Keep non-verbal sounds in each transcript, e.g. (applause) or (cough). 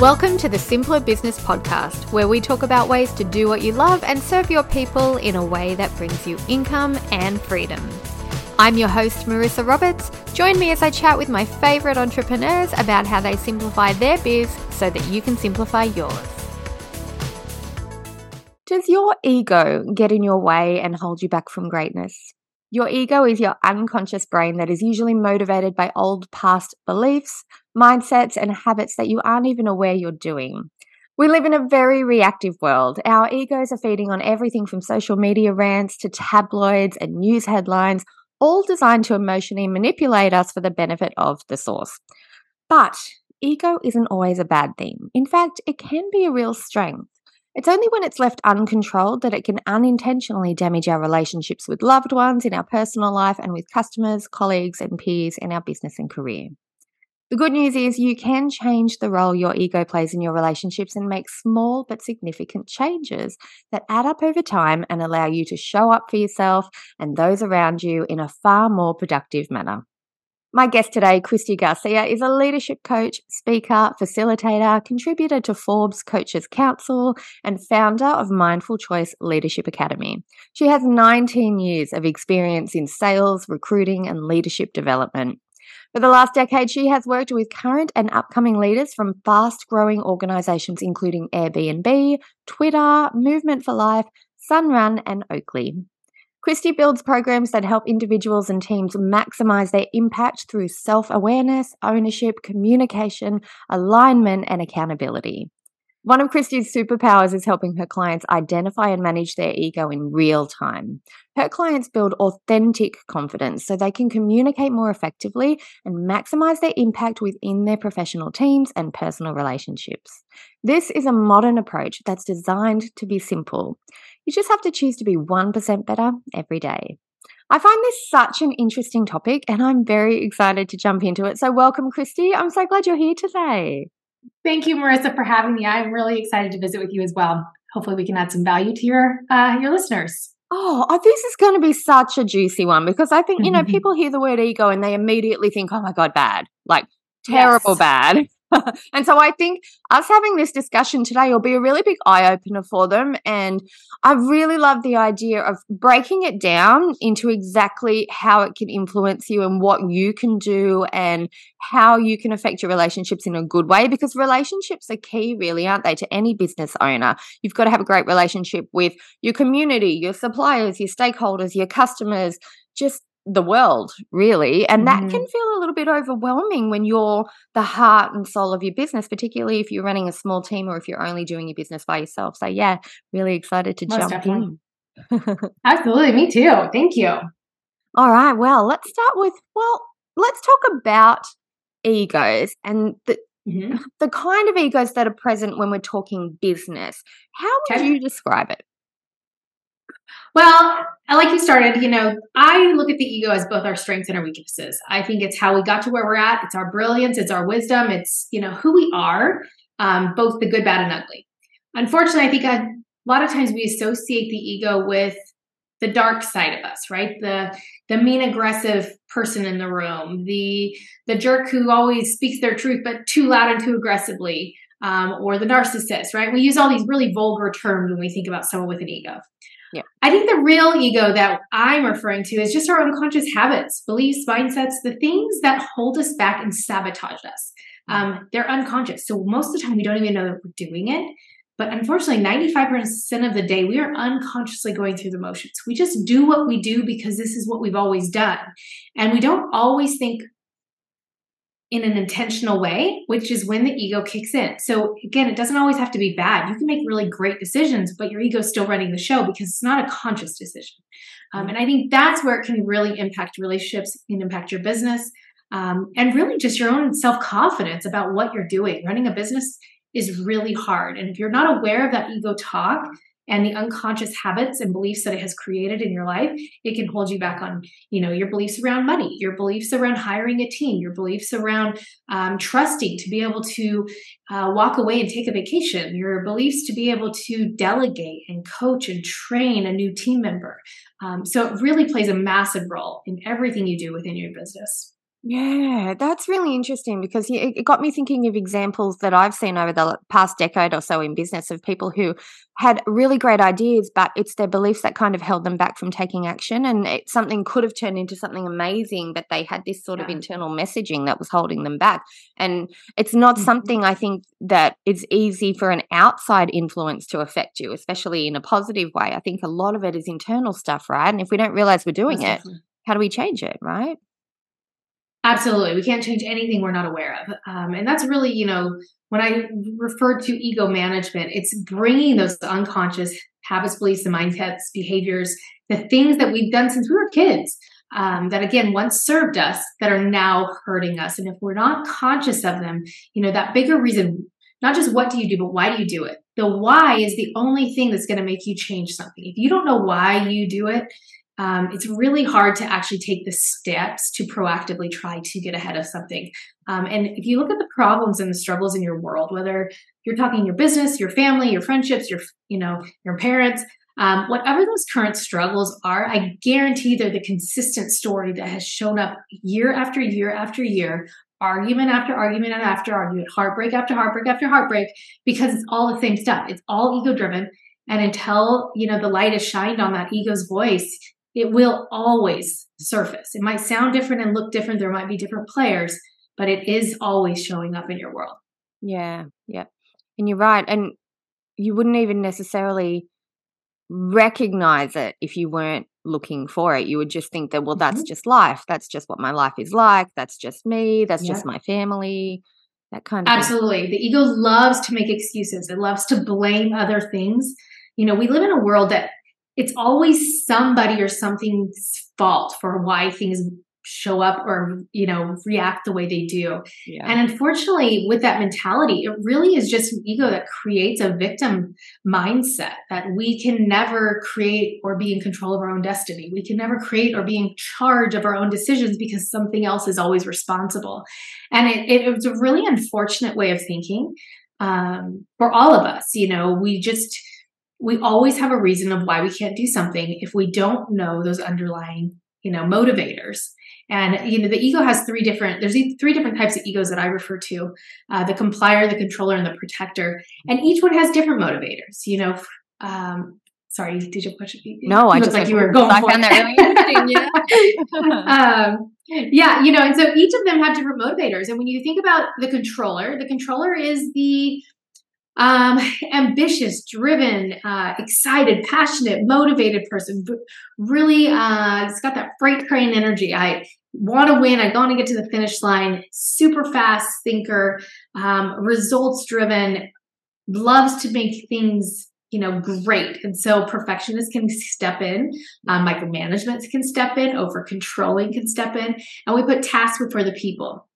Welcome to the Simpler Business Podcast, where we talk about ways to do what you love and serve your people in a way that brings you income and freedom. I'm your host, Marissa Roberts. Join me as I chat with my favorite entrepreneurs about how they simplify their biz so that you can simplify yours. Does your ego get in your way and hold you back from greatness? Your ego is your unconscious brain that is usually motivated by old past beliefs, mindsets, and habits that you aren't even aware you're doing. We live in a very reactive world. Our egos are feeding on everything from social media rants to tabloids and news headlines, all designed to emotionally manipulate us for the benefit of the source. But ego isn't always a bad thing. In fact, it can be a real strength. It's only when it's left uncontrolled that it can unintentionally damage our relationships with loved ones in our personal life and with customers, colleagues, and peers in our business and career. The good news is you can change the role your ego plays in your relationships and make small but significant changes that add up over time and allow you to show up for yourself and those around you in a far more productive manner. My guest today, Christie Garcia, is a leadership coach, speaker, facilitator, contributor to Forbes Coaches Council, and founder of Mindful Choice Leadership Academy. She has 19 years of experience in sales, recruiting, and leadership development. For the last decade, she has worked with current and upcoming leaders from fast growing organizations including Airbnb, Twitter, Movement for Life, Sunrun, and Oakley. Christie builds programs that help individuals and teams maximize their impact through self awareness, ownership, communication, alignment, and accountability. One of Christie's superpowers is helping her clients identify and manage their ego in real time. Her clients build authentic confidence so they can communicate more effectively and maximize their impact within their professional teams and personal relationships. This is a modern approach that's designed to be simple. You just have to choose to be 1% better every day. I find this such an interesting topic and I'm very excited to jump into it. So, welcome, Christie. I'm so glad you're here today. Thank you, Marissa, for having me. I'm really excited to visit with you as well. Hopefully, we can add some value to your uh, your listeners. Oh, oh, this is going to be such a juicy one because I think, you know, (laughs) people hear the word ego and they immediately think, oh my God, bad, like terrible yes. bad. (laughs) and so I think us having this discussion today will be a really big eye opener for them. And I really love the idea of breaking it down into exactly how it can influence you and what you can do and how you can affect your relationships in a good way because relationships are key, really, aren't they, to any business owner? You've got to have a great relationship with your community, your suppliers, your stakeholders, your customers, just the world, really. And that mm. can feel a little bit overwhelming when you're the heart and soul of your business, particularly if you're running a small team or if you're only doing your business by yourself. So, yeah, really excited to Most jump definitely. in. (laughs) Absolutely. Me too. Thank you. All right. Well, let's start with, well, let's talk about egos and the, mm-hmm. the kind of egos that are present when we're talking business. How would okay. you describe it? Well, like you started, you know, I look at the ego as both our strengths and our weaknesses. I think it's how we got to where we're at. It's our brilliance. It's our wisdom. It's, you know, who we are, um, both the good, bad, and ugly. Unfortunately, I think a lot of times we associate the ego with the dark side of us, right? The the mean aggressive person in the room, the the jerk who always speaks their truth but too loud and too aggressively, um, or the narcissist, right? We use all these really vulgar terms when we think about someone with an ego. Yeah. I think the real ego that I'm referring to is just our unconscious habits, beliefs, mindsets, the things that hold us back and sabotage us. Um, they're unconscious. So most of the time, we don't even know that we're doing it. But unfortunately, 95% of the day, we are unconsciously going through the motions. We just do what we do because this is what we've always done. And we don't always think in an intentional way, which is when the ego kicks in. So again, it doesn't always have to be bad. You can make really great decisions, but your ego is still running the show because it's not a conscious decision. Um, and I think that's where it can really impact relationships, and impact your business, um, and really just your own self confidence about what you're doing. Running a business is really hard, and if you're not aware of that ego talk, and the unconscious habits and beliefs that it has created in your life it can hold you back on you know your beliefs around money your beliefs around hiring a team your beliefs around um, trusting to be able to uh, walk away and take a vacation your beliefs to be able to delegate and coach and train a new team member. Um, so it really plays a massive role in everything you do within your business Yeah, that's really interesting because it got me thinking of examples that I've seen over the past decade or so in business of people who had really great ideas, but it's their beliefs that kind of held them back from taking action. And it, something could have turned into something amazing, but they had this sort yeah. of internal messaging that was holding them back. And it's not mm-hmm. something I think that is easy for an outside influence to affect you, especially in a positive way. I think a lot of it is internal stuff, right? And if we don't realize we're doing it, how do we change it, right? Absolutely. We can't change anything we're not aware of. Um, and that's really, you know, when I refer to ego management, it's bringing those unconscious habits, beliefs, and mindsets, behaviors, the things that we've done since we were kids um, that again once served us that are now hurting us. And if we're not conscious of them, you know, that bigger reason, not just what do you do, but why do you do it? The why is the only thing that's going to make you change something. If you don't know why you do it, um, it's really hard to actually take the steps to proactively try to get ahead of something. Um, and if you look at the problems and the struggles in your world, whether you're talking your business, your family, your friendships, your you know your parents, um, whatever those current struggles are, I guarantee they're the consistent story that has shown up year after year after year, argument after argument and after argument, heartbreak after heartbreak after heartbreak, because it's all the same stuff. It's all ego driven. And until you know the light is shined on that ego's voice, it will always surface. It might sound different and look different. There might be different players, but it is always showing up in your world. Yeah, yeah. And you're right. And you wouldn't even necessarily recognize it if you weren't looking for it. You would just think that, well, that's mm-hmm. just life. That's just what my life is like. That's just me. That's just my family. That kind of Absolutely. Thing. The ego loves to make excuses. It loves to blame other things. You know, we live in a world that it's always somebody or something's fault for why things show up or you know react the way they do. Yeah. and unfortunately with that mentality it really is just an ego that creates a victim mindset that we can never create or be in control of our own destiny. We can never create or be in charge of our own decisions because something else is always responsible. And it, it, it's a really unfortunate way of thinking um, for all of us you know we just we always have a reason of why we can't do something if we don't know those underlying you know motivators. And you know the ego has three different there's three different types of egos that i refer to uh, the complier the controller and the protector. And each one has different motivators you know um, sorry did you push it no i just like you were going i found that really interesting yeah. (laughs) Um, yeah you know and so each of them have different motivators. And when you think about the controller the controller is the um, ambitious, driven, uh, excited, passionate, motivated person. Really, uh, it's got that freight train energy. I want to win. I want to get to the finish line. Super fast thinker, um, results driven, loves to make things you know great and so perfectionists can step in um, micromanagement can step in over controlling can step in and we put tasks before the people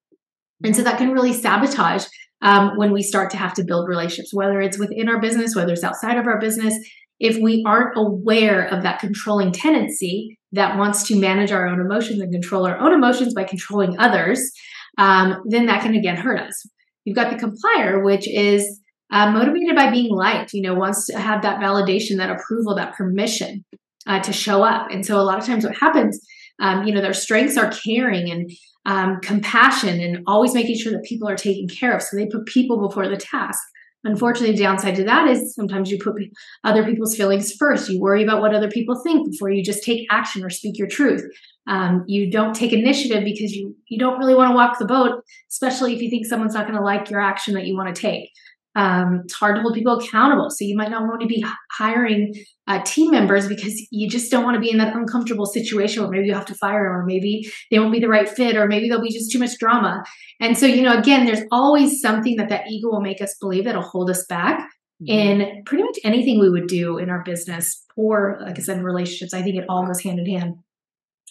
and so that can really sabotage um, when we start to have to build relationships, whether it's within our business, whether it's outside of our business. If we aren't aware of that controlling tendency that wants to manage our own emotions and control our own emotions by controlling others, um, then that can again hurt us. You've got the complier, which is uh, motivated by being liked, you know, wants to have that validation, that approval, that permission uh, to show up. And so a lot of times what happens, um, you know, their strengths are caring and um, compassion and always making sure that people are taken care of. So they put people before the task. Unfortunately, the downside to that is sometimes you put other people's feelings first. You worry about what other people think before you just take action or speak your truth. Um, you don't take initiative because you you don't really want to walk the boat, especially if you think someone's not going to like your action that you want to take. Um, it's hard to hold people accountable. So you might not want to be hiring uh, team members because you just don't want to be in that uncomfortable situation where maybe you have to fire them or maybe they won't be the right fit or maybe there'll be just too much drama. And so, you know, again, there's always something that that ego will make us believe that'll hold us back mm-hmm. in pretty much anything we would do in our business or, like I said, in relationships. I think it all goes hand in hand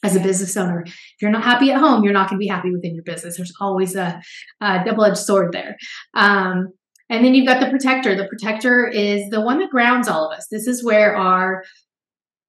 as a business owner. If you're not happy at home, you're not going to be happy within your business. There's always a, a double edged sword there. Um, and then you've got the protector. The protector is the one that grounds all of us. This is where our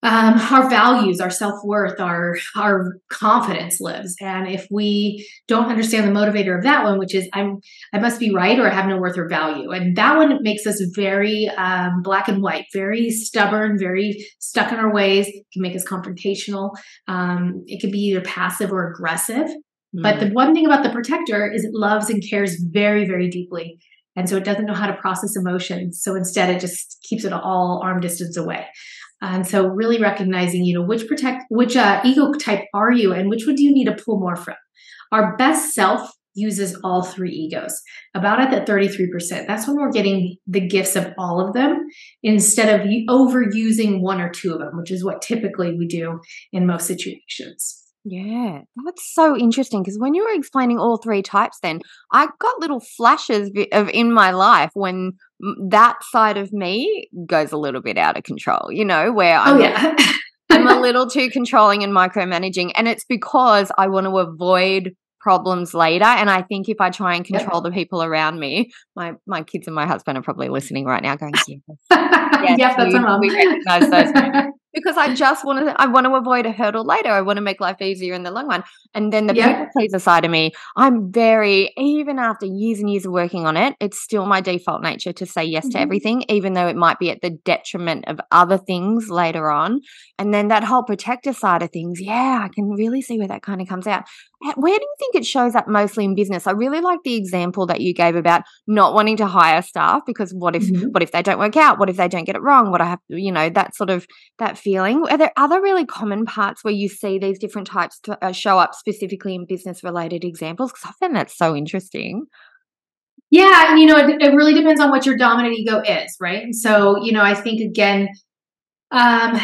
um, our values, our self worth, our our confidence lives. And if we don't understand the motivator of that one, which is I'm I must be right or I have no worth or value, and that one makes us very um, black and white, very stubborn, very stuck in our ways. It can make us confrontational. Um, it can be either passive or aggressive. Mm. But the mm. one thing about the protector is it loves and cares very, very deeply. And so it doesn't know how to process emotions. So instead, it just keeps it all arm distance away. And so really recognizing, you know, which protect, which uh, ego type are you and which one do you need to pull more from? Our best self uses all three egos, about at that 33%. That's when we're getting the gifts of all of them instead of overusing one or two of them, which is what typically we do in most situations. Yeah, that's so interesting because when you were explaining all three types, then I got little flashes of in my life when that side of me goes a little bit out of control, you know, where oh, I'm, oh, yeah. I'm a (laughs) little too controlling and micromanaging. And it's because I want to avoid problems later. And I think if I try and control the people around me, my my kids and my husband are probably listening right now, going, "Yes, (laughs) yes, that's we, we recognize those." (laughs) because I just want to I want to avoid a hurdle later. I want to make life easier in the long run. And then the yeah. people pleaser side of me, I'm very even after years and years of working on it, it's still my default nature to say yes mm-hmm. to everything, even though it might be at the detriment of other things later on. And then that whole protector side of things, yeah, I can really see where that kind of comes out. Where do you think it shows up mostly in business? I really like the example that you gave about not wanting to hire staff because what if mm-hmm. what if they don't work out? What if they don't get it wrong? What I have, you know, that sort of that feeling. Are there other really common parts where you see these different types to, uh, show up specifically in business related examples? Because I find that so interesting. Yeah, you know, it, it, really depends on what your dominant ego is, right? And so, you know, I think again, um,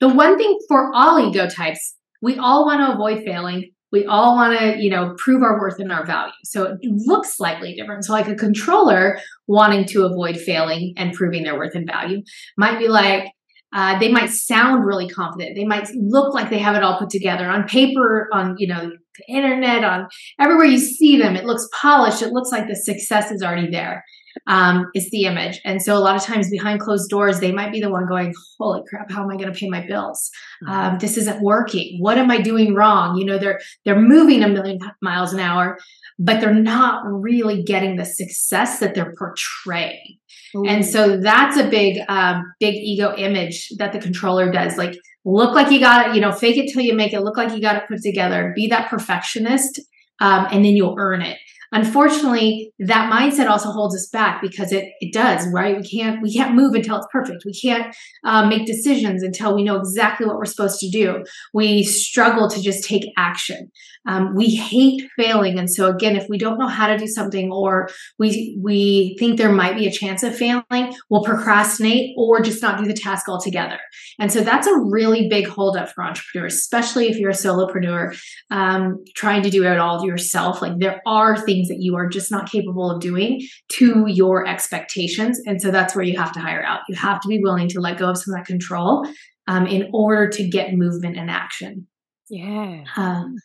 the one thing for all ego types, we all want to avoid failing we all want to you know prove our worth and our value so it looks slightly different so like a controller wanting to avoid failing and proving their worth and value might be like uh, they might sound really confident. They might look like they have it all put together on paper on you know the internet on everywhere you see them it looks polished. It looks like the success is already there um, is the image. And so a lot of times behind closed doors, they might be the one going, "Holy crap! How am I going to pay my bills? Mm-hmm. Um, this isn't working. What am I doing wrong?" You know, they're they're moving a million miles an hour, but they're not really getting the success that they're portraying. Ooh. And so that's a big, um, big ego image that the controller does. Like, look like you got it, you know, fake it till you make it look like you got it put together. Be that perfectionist, um, and then you'll earn it unfortunately that mindset also holds us back because it it does right? We can't we can't move until it's perfect. We can't uh, make decisions until we know exactly what we're supposed to do. We struggle to just take action. Um, we hate failing. And so again if we don't know how to do something or we we think there might be a chance of failing we'll procrastinate or just not do the task altogether. And so that's a really big holdup for entrepreneurs especially if you're a solopreneur um, trying to do it all yourself. Like there are things things that you are just not capable of doing to your expectations. And so that's where you have to hire out. You have to be willing to let go of some of that control um, in order to get movement and action. Yeah. Um,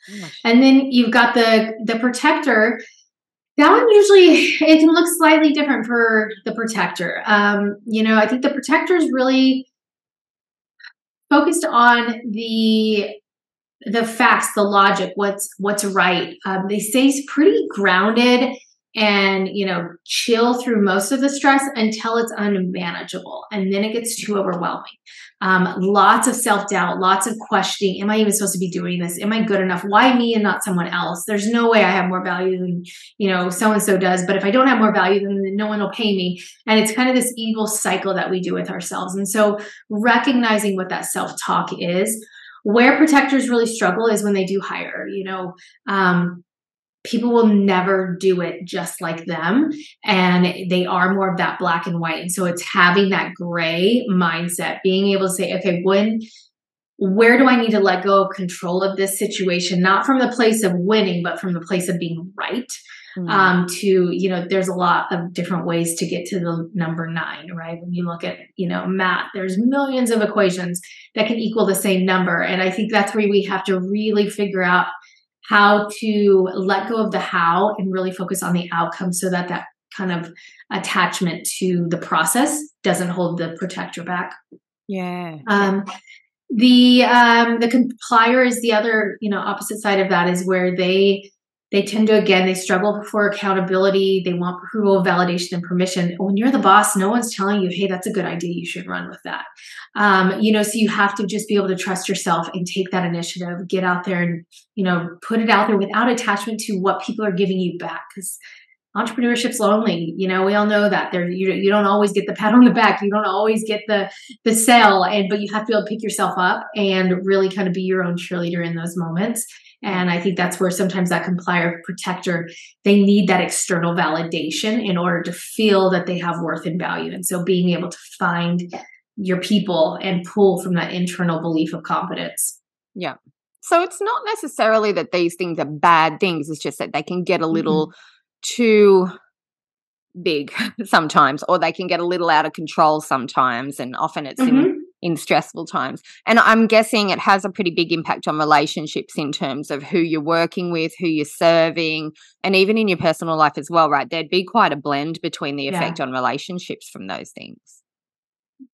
and then you've got the the protector. That one usually (laughs) it can look slightly different for the protector. Um, you know, I think the protector is really focused on the the facts, the logic, what's what's right. Um, they stay pretty grounded and you know chill through most of the stress until it's unmanageable, and then it gets too overwhelming. Um, lots of self doubt, lots of questioning. Am I even supposed to be doing this? Am I good enough? Why me and not someone else? There's no way I have more value than you know so and so does. But if I don't have more value, then no one will pay me. And it's kind of this evil cycle that we do with ourselves. And so recognizing what that self talk is where protectors really struggle is when they do hire, you know, um, people will never do it just like them and they are more of that black and white and so it's having that gray mindset being able to say okay when where do i need to let go of control of this situation? Not from the place of winning but from the place of being right mm-hmm. um, to you know there's a lot of different ways to get to the number nine right? When you look at you know math there's millions of equations that can equal the same number. And i think that's where we have to really figure out how to let go of the how and really focus on the outcome so that that kind of attachment to the process doesn't hold the protector back. Yeah. Um, the um the complier is the other you know opposite side of that is where they they tend to again they struggle for accountability. They want approval validation and permission. When you're the boss no one's telling you hey that's a good idea. You should run with that. Um, you know so you have to just be able to trust yourself and take that initiative. Get out there and you know put it out there without attachment to what people are giving you back because entrepreneurship's lonely. You know we all know that. There you, you don't always get the pat on the back. You don't always get the the sale. And but you have to be able to pick yourself up and really kind of be your own cheerleader in those moments and i think that's where sometimes that complier protector they need that external validation in order to feel that they have worth and value. And so being able to find your people and pull from that internal belief of competence. Yeah. So it's not necessarily that these things are bad things it's just that they can get a little mm-hmm too big (laughs) sometimes or they can get a little out of control sometimes and often it's mm-hmm. in in stressful times and i'm guessing it has a pretty big impact on relationships in terms of who you're working with who you're serving and even in your personal life as well right there'd be quite a blend between the effect yeah. on relationships from those things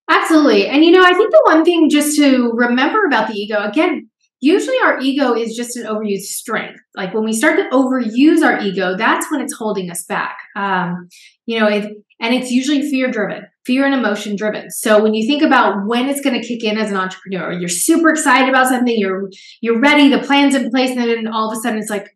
absolutely and you know i think the one thing just to remember about the ego again usually our ego is just an overused strength. Like when we start to overuse our ego, that's when it's holding us back. Um, you know, it, and it's usually fear driven, fear and emotion driven. So when you think about when it's going to kick in as an entrepreneur, you're super excited about something, you're you're ready, the plan's in place, and then all of a sudden it's like,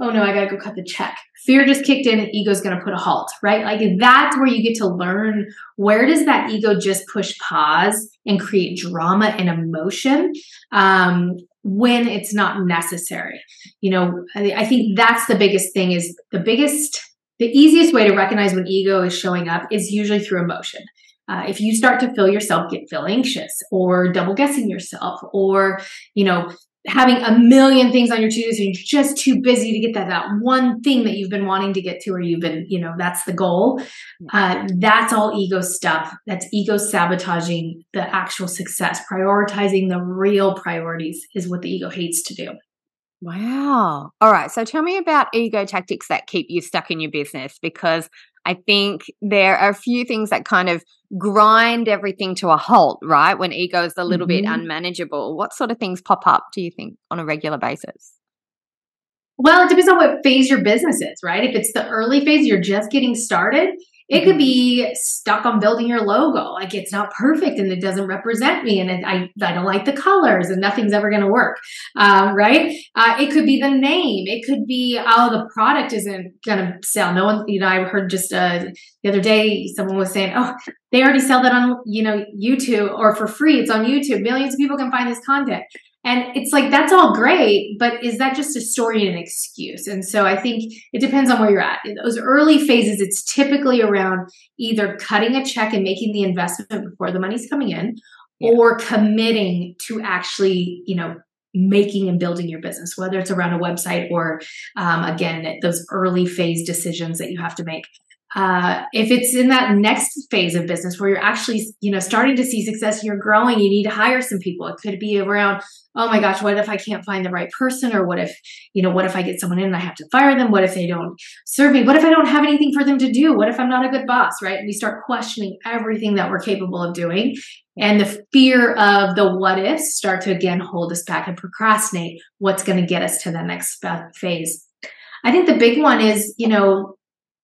oh no, I got to go cut the check. Fear just kicked in, and ego's going to put a halt, right? Like that's where you get to learn where does that ego just push pause and create drama and emotion. Um, when it's not necessary. You know, I think that's the biggest thing is the biggest, the easiest way to recognize when ego is showing up is usually through emotion. Uh, if you start to feel yourself get feel anxious or double guessing yourself or you know having a million things on your to-do list and you're just too busy to get that that one thing that you've been wanting to get to or you've been you know that's the goal uh, that's all ego stuff. That's ego sabotaging the actual success. Prioritizing the real priorities is what the ego hates to do wow all right so tell me about ego tactics that keep you stuck in your business because I think there are a few things that kind of grind everything to a halt, right? When ego is a little mm-hmm. bit unmanageable. What sort of things pop up, do you think, on a regular basis? Well, it depends on what phase your business is, right? If it's the early phase, you're just getting started, it could mm-hmm. be stuck on building your logo. Like it's not perfect and it doesn't represent me and it, I, I don't like the colors and nothing's ever going to work. Uh, right. Uh, it could be the name. It could be, oh, the product isn't going to sell. No one, you know, I heard just uh, the other day, someone was saying, oh, they already sell that on, you know, YouTube or for free. It's on YouTube. Millions of people can find this content. And it's like, that's all great, but is that just a story and an excuse? And so I think it depends on where you're at. In those early phases, it's typically around either cutting a check and making the investment before the money's coming in yeah. or committing to actually, you know, making and building your business, whether it's around a website or, um, again, those early phase decisions that you have to make uh, if it's in that next phase of business where you're actually you know starting to see success you're growing you need to hire some people. It could be around oh my gosh what if i can't find the right person? Or what if you know what if i get someone in and i have to fire them? What if they don't serve me? What if i don't have anything for them to do? What if i'm not a good boss right? And we start questioning everything that we're capable of doing. And the fear of the what ifs start to again hold us back and procrastinate what's going to get us to the next phase. I think the big one is you know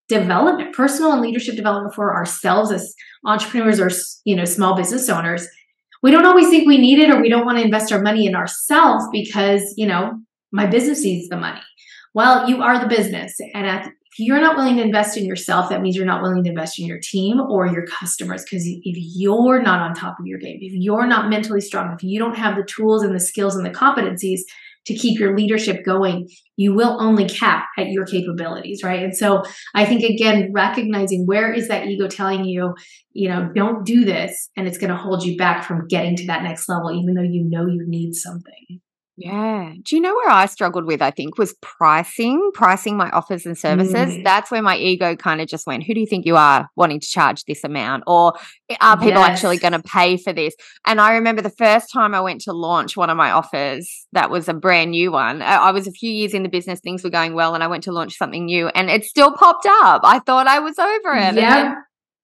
development, personal and leadership development for ourselves as entrepreneurs or you know small business owners. We don't always think we need it or we don't want to invest our money in ourselves because, you know, my business needs the money. Well, you are the business. And if you're not willing to invest in yourself, that means you're not willing to invest in your team or your customers. Because if you're not on top of your game, if you're not mentally strong, if you don't have the tools and the skills and the competencies to keep your leadership going, you will only cap at your capabilities, right? And so I think again, recognizing where is that ego telling you, you know, don't do this, and it's going to hold you back from getting to that next level, even though you know you need something. Yeah. Do you know where I struggled with? I think was pricing, pricing my offers and services. Mm. That's where my ego kind of just went, Who do you think you are wanting to charge this amount? Or are people yes. actually going to pay for this? And I remember the first time I went to launch one of my offers, that was a brand new one. I was a few years in the business, things were going well, and I went to launch something new and it still popped up. I thought I was over it. Yeah.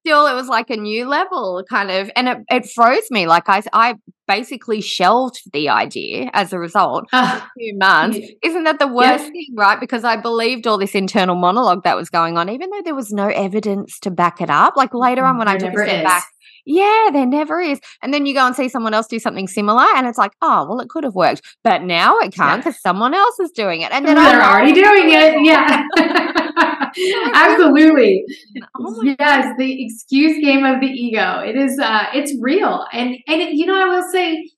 Still, it was like a new level kind of, and it, it froze me. Like I, I basically shelved the idea as a result uh, a few months. Yeah. Isn't that the worst yeah. thing, right? Because I believed all this internal monologue that was going on, even though there was no evidence to back it up. Like later on, when there I took a step back, yeah, there never is. And then you go and see someone else do something similar, and it's like, oh, well, it could have worked, but now it can't because yeah. someone else is doing it. And then they're I'm already doing it. Yeah. (laughs) Absolutely. Oh yes, the excuse game of the ego. It is uh it's real. And and it, you know I will say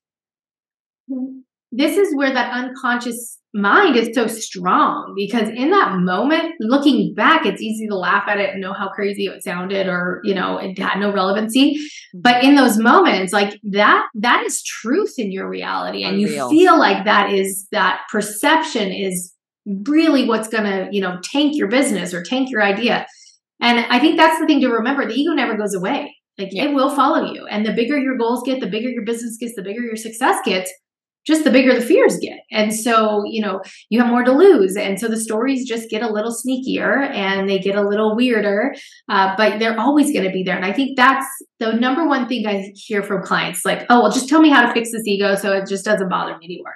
this is where that unconscious mind is so strong because in that moment looking back it's easy to laugh at it and know how crazy it sounded or you know it had no relevancy but in those moments like that that is truth in your reality and you feel like that is that perception is really what's going to, you know, tank your business or tank your idea. And I think that's the thing to remember. The ego never goes away. Like yeah. it will follow you. And the bigger your goals get, the bigger your business gets, the bigger your success gets, just the bigger the fears get. And so, you know, you have more to lose. And so the stories just get a little sneakier and they get a little weirder, uh, but they're always going to be there. And I think that's the number one thing I hear from clients like, oh, well, just tell me how to fix this ego so it just doesn't bother me anymore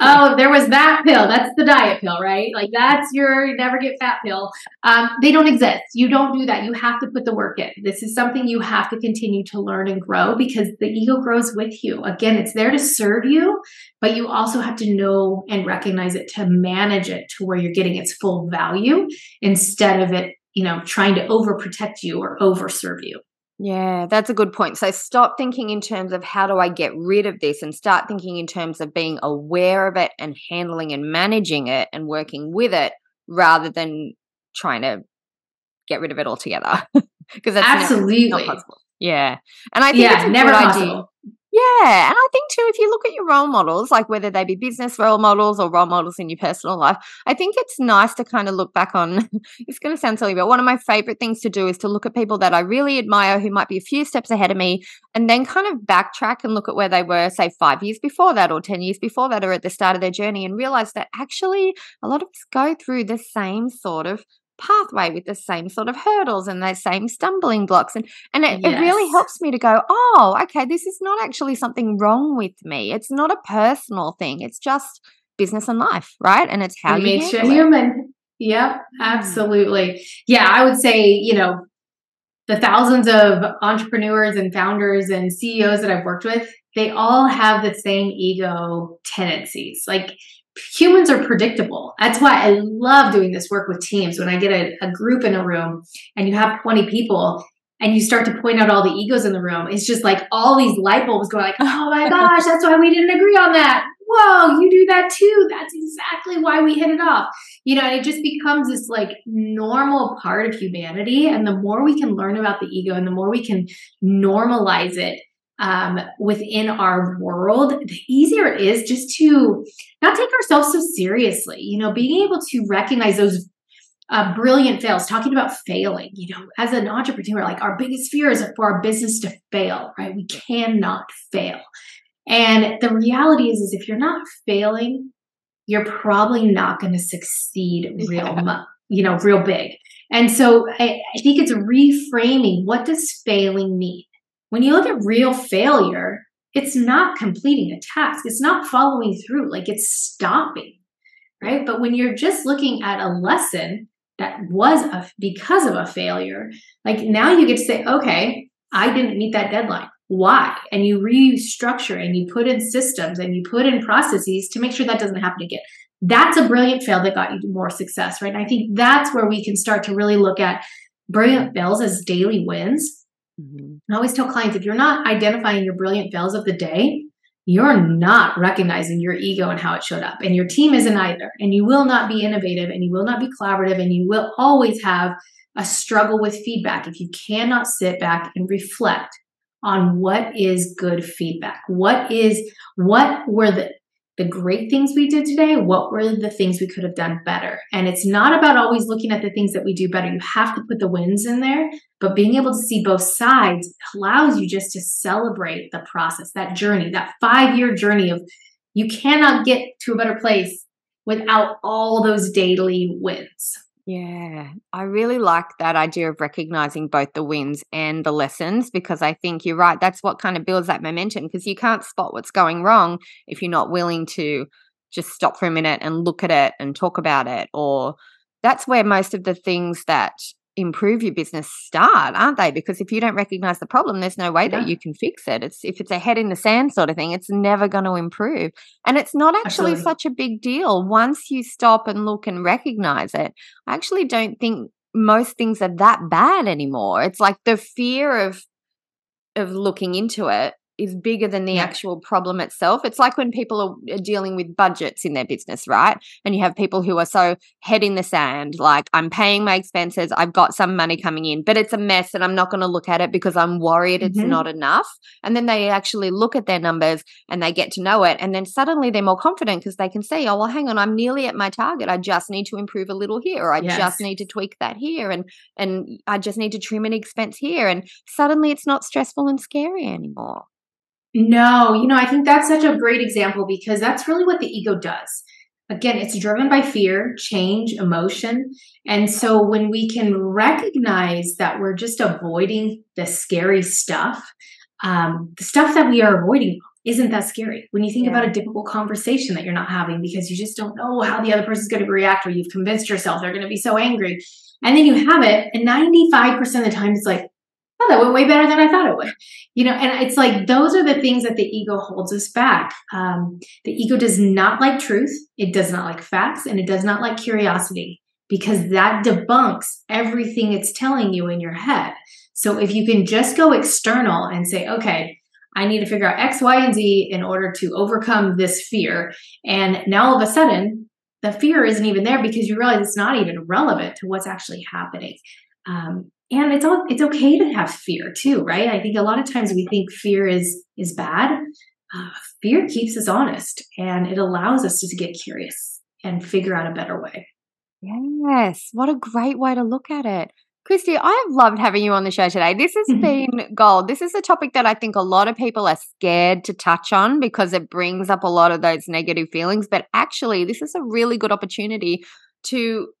oh, there was that pill. That's the diet pill, right? Like that's your never get fat pill. Um, they don't exist. You don't do that. You have to put the work in. This is something you have to continue to learn and grow because the ego grows with you. Again, it's there to serve you, but you also have to know and recognize it to manage it to where you're getting its full value instead of it, you know, trying to overprotect you or overserve you. Yeah, that's a good point. So stop thinking in terms of how do I get rid of this and start thinking in terms of being aware of it and handling and managing it and working with it rather than trying to get rid of it altogether. (laughs) Because that's absolutely not possible. Yeah. And I think yeah, it's never possible. idea. Yeah. And I think too, if you look at your role models, like whether they be business role models or role models in your personal life, I think it's nice to kind of look back on. (laughs) it's going to sound silly, but one of my favorite things to do is to look at people that I really admire who might be a few steps ahead of me and then kind of backtrack and look at where they were, say, five years before that or 10 years before that or at the start of their journey and realize that actually a lot of us go through the same sort of pathway with the same sort of hurdles and the same stumbling blocks and and it, yes. it, really helps me to go oh okay this is not actually something wrong with me. It's not a personal thing. It's just business and life right? And it's how it you makes you human. Yep mm. absolutely. Yeah i would say you know the thousands of entrepreneurs and founders and ceos that i've worked with they all have the same ego tendencies like humans are predictable. That's why I love doing this work with teams. When I get a, a, group in a room and you have 20 people and you start to point out all the egos in the room, it's just like all these light bulbs going like, oh my (laughs) gosh, that's why we didn't agree on that. Whoa, you do that too. That's exactly why we hit it off. You know, and it just becomes this like normal part of humanity. And the more we can learn about the ego and the more we can normalize it, um, within our world, the easier it is just to not take ourselves so seriously. You know, being able to recognize those uh, brilliant fails, talking about failing, you know, as an entrepreneur, like our biggest fear is for our business to fail, right? We cannot fail. And the reality is, is if you're not failing, you're probably not going to succeed (laughs) real, yeah. you know, real big. And so I, I think it's reframing what does failing mean? When you look at real failure, it's not completing a task, it's not following through, like it's stopping, right? But when you're just looking at a lesson that was a, because of a failure, like now you get to say, okay, I didn't meet that deadline. Why? And you restructure and you put in systems and you put in processes to make sure that doesn't happen again. That's a brilliant fail that got you more success, right? And I think that's where we can start to really look at brilliant fails as daily wins Mm-hmm. I always tell clients if you're not identifying your brilliant fails of the day, you're not recognizing your ego and how it showed up. And your team isn't either. And you will not be innovative and you will not be collaborative and you will always have a struggle with feedback if you cannot sit back and reflect on what is good feedback. What is, what were the, the great things we did today, what were the things we could have done better? And it's not about always looking at the things that we do better. You have to put the wins in there, but being able to see both sides allows you just to celebrate the process, that journey, that five year journey of you cannot get to a better place without all those daily wins. Yeah, I really like that idea of recognizing both the wins and the lessons because I think you're right. That's what kind of builds that momentum because you can't spot what's going wrong if you're not willing to just stop for a minute and look at it and talk about it. Or that's where most of the things that improve your business start, aren't they? Because if you don't recognize the problem, there's no way yeah. that you can fix it. It's if it's a head in the sand sort of thing, it's never going to improve. And it's not actually Absolutely. such a big deal once you stop and look and recognize it. I actually don't think most things are that bad anymore. It's like the fear of of looking into it is bigger than the yeah. actual problem itself. It's like when people are dealing with budgets in their business, right? And you have people who are so head in the sand, like, I'm paying my expenses, I've got some money coming in, but it's a mess and I'm not going to look at it because I'm worried it's mm-hmm. not enough. And then they actually look at their numbers and they get to know it. And then suddenly they're more confident because they can see, oh, well, hang on, I'm nearly at my target. I just need to improve a little here, or I yes. just need to tweak that here. And, and I just need to trim an expense here. And suddenly it's not stressful and scary anymore. No, you know, I think that's such a great example because that's really what the ego does. Again, it's driven by fear, change, emotion. And so when we can recognize that we're just avoiding the scary stuff, um, the stuff that we are avoiding isn't that scary. When you think yeah. about a difficult conversation that you're not having because you just don't know how the other person's going to react or you've convinced yourself they're going to be so angry. And then you have it, and 95% of the time it's like, oh, that went way better than I thought it would. You know, and it's like those are the things that the ego holds us back. Um, the ego does not like truth, it does not like facts, and it does not like curiosity because that debunks everything it's telling you in your head. So if you can just go external and say, okay, I need to figure out X, Y, and Z in order to overcome this fear. And now all of a sudden, the fear isn't even there because you realize it's not even relevant to what's actually happening. Um, and it's all it's okay to have fear too right i think a lot of times we think fear is is bad uh, fear keeps us honest and it allows us to get curious and figure out a better way yes what a great way to look at it Christie, I have loved having you on the show today. This has mm-hmm. been gold. This is a topic that I think a lot of people are scared to touch on because it brings up a lot of those negative feelings. But actually, this is a really good opportunity to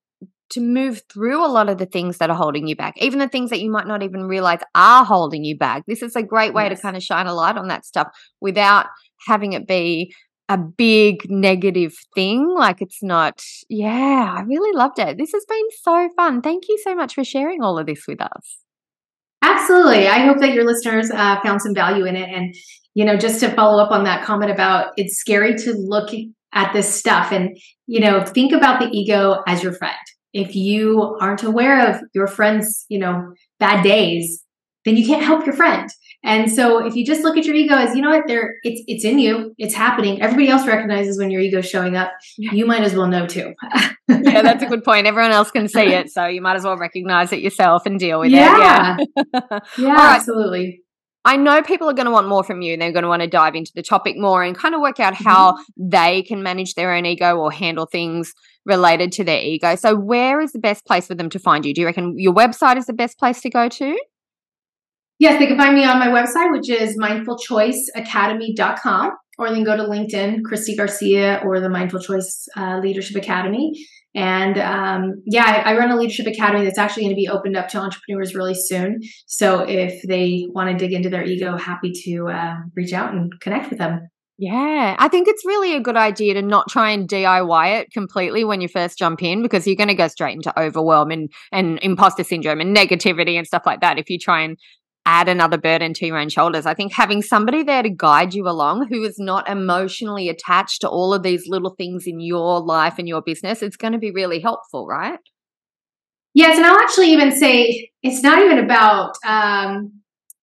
to move through a lot of the things that are holding you back, even the things that you might not even realize are holding you back. This is a great way yes. to kind of shine a light on that stuff without having it be a big negative thing. Like it's not, yeah, I really loved it. This has been so fun. Thank you so much for sharing all of this with us. Absolutely. I hope that your listeners uh, found some value in it. And, you know, just to follow up on that comment about it's scary to look at this stuff and, you know, think about the ego as your friend if you aren't aware of your friend's, you know, bad days, then you can't help your friend. And so if you just look at your ego as, you know what, there it's it's in you, it's happening. Everybody else recognizes when your ego's showing up. You might as well know too. (laughs) yeah, that's a good point. Everyone else can see it, so you might as well recognize it yourself and deal with yeah. it. Yeah. yeah, (laughs) absolutely. I know people are going to want more from you. They're going to want to dive into the topic more and kind of work out how mm-hmm. they can manage their own ego or handle things related to their ego. So, where is the best place for them to find you? Do you reckon your website is the best place to go to? Yes, they can find me on my website, which is mindfulchoiceacademy.com, or then go to LinkedIn, Christie Garcia, or the Mindful Choice uh, Leadership Academy. And um, yeah, I, I, run a leadership academy that's actually going to be opened up to entrepreneurs really soon. So if they want to dig into their ego, happy to uh, reach out and connect with them. Yeah, I think it's really a good idea to not try and DIY it completely when you first jump in because you're going to go straight into overwhelm and, and imposter syndrome and negativity and stuff like that if you try and add another burden to your own shoulders. I think having somebody there to guide you along who is not emotionally attached to all of these little things in your life and your business, it's going to be really helpful, right? Yes, and I'll actually even say it's not even about um,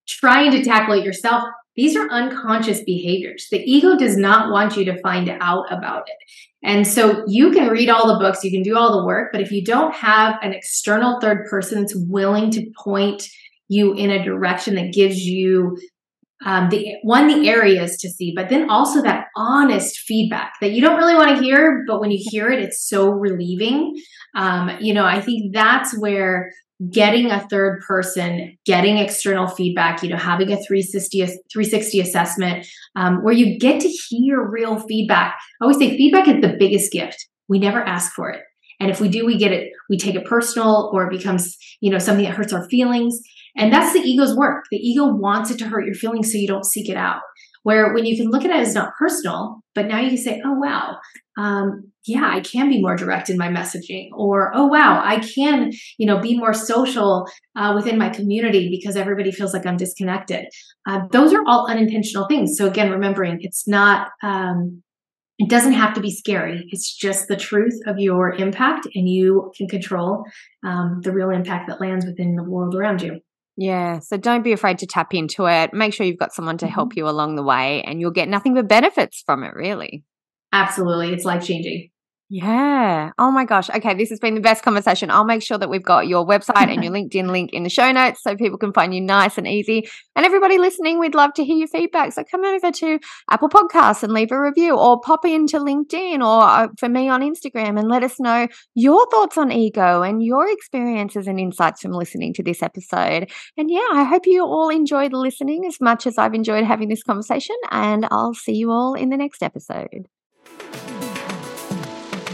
trying to tackle it yourself. These are unconscious behaviors. The ego does not want you to find out about it. And so you can read all the books, you can do all the work, but if you don't have an external third person that's willing to point you in a direction that gives you um, the one the areas to see, but then also that honest feedback that you don't really want to hear, but when you hear it, it's so relieving. Um, you know, I think that's where getting a third person, getting external feedback, you know, having a 360, 360 assessment um, where you get to hear real feedback. I always say feedback is the biggest gift. We never ask for it. And if we do, we get it, we take it personal or it becomes, you know, something that hurts our feelings. And that's the ego's work. The ego wants it to hurt your feelings so you don't seek it out. Where when you can look at it as not personal, but now you can say, oh, wow, um, yeah, I can be more direct in my messaging, or oh wow, I can, you know, be more social uh, within my community because everybody feels like I'm disconnected. Uh, those are all unintentional things. So again, remembering it's not, um, it doesn't have to be scary. It's just the truth of your impact, and you can control um, the real impact that lands within the world around you. Yeah. So don't be afraid to tap into it. Make sure you've got someone to help mm-hmm. you along the way, and you'll get nothing but benefits from it, really. Absolutely. It's life changing. Yeah. Oh my gosh. Okay. This has been the best conversation. I'll make sure that we've got your website and your (laughs) LinkedIn link in the show notes so people can find you nice and easy. And everybody listening, we'd love to hear your feedback. So come over to Apple Podcasts and leave a review or pop into LinkedIn or uh, for me on Instagram and let us know your thoughts on ego and your experiences and insights from listening to this episode. And yeah, I hope you all enjoyed listening as much as I've enjoyed having this conversation. And I'll see you all in the next episode.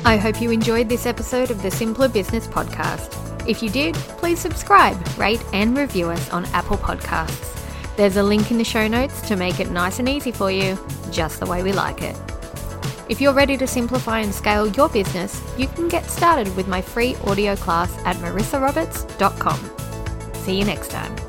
I hope you enjoyed this episode of the Simpler Business Podcast. If you did, please subscribe, rate, and review us on Apple Podcasts. There's a link in the show notes to make it nice and easy for you, just the way we like it. If you're ready to simplify and scale your business, you can get started with my free audio class at marissaroberts.com. See you next time.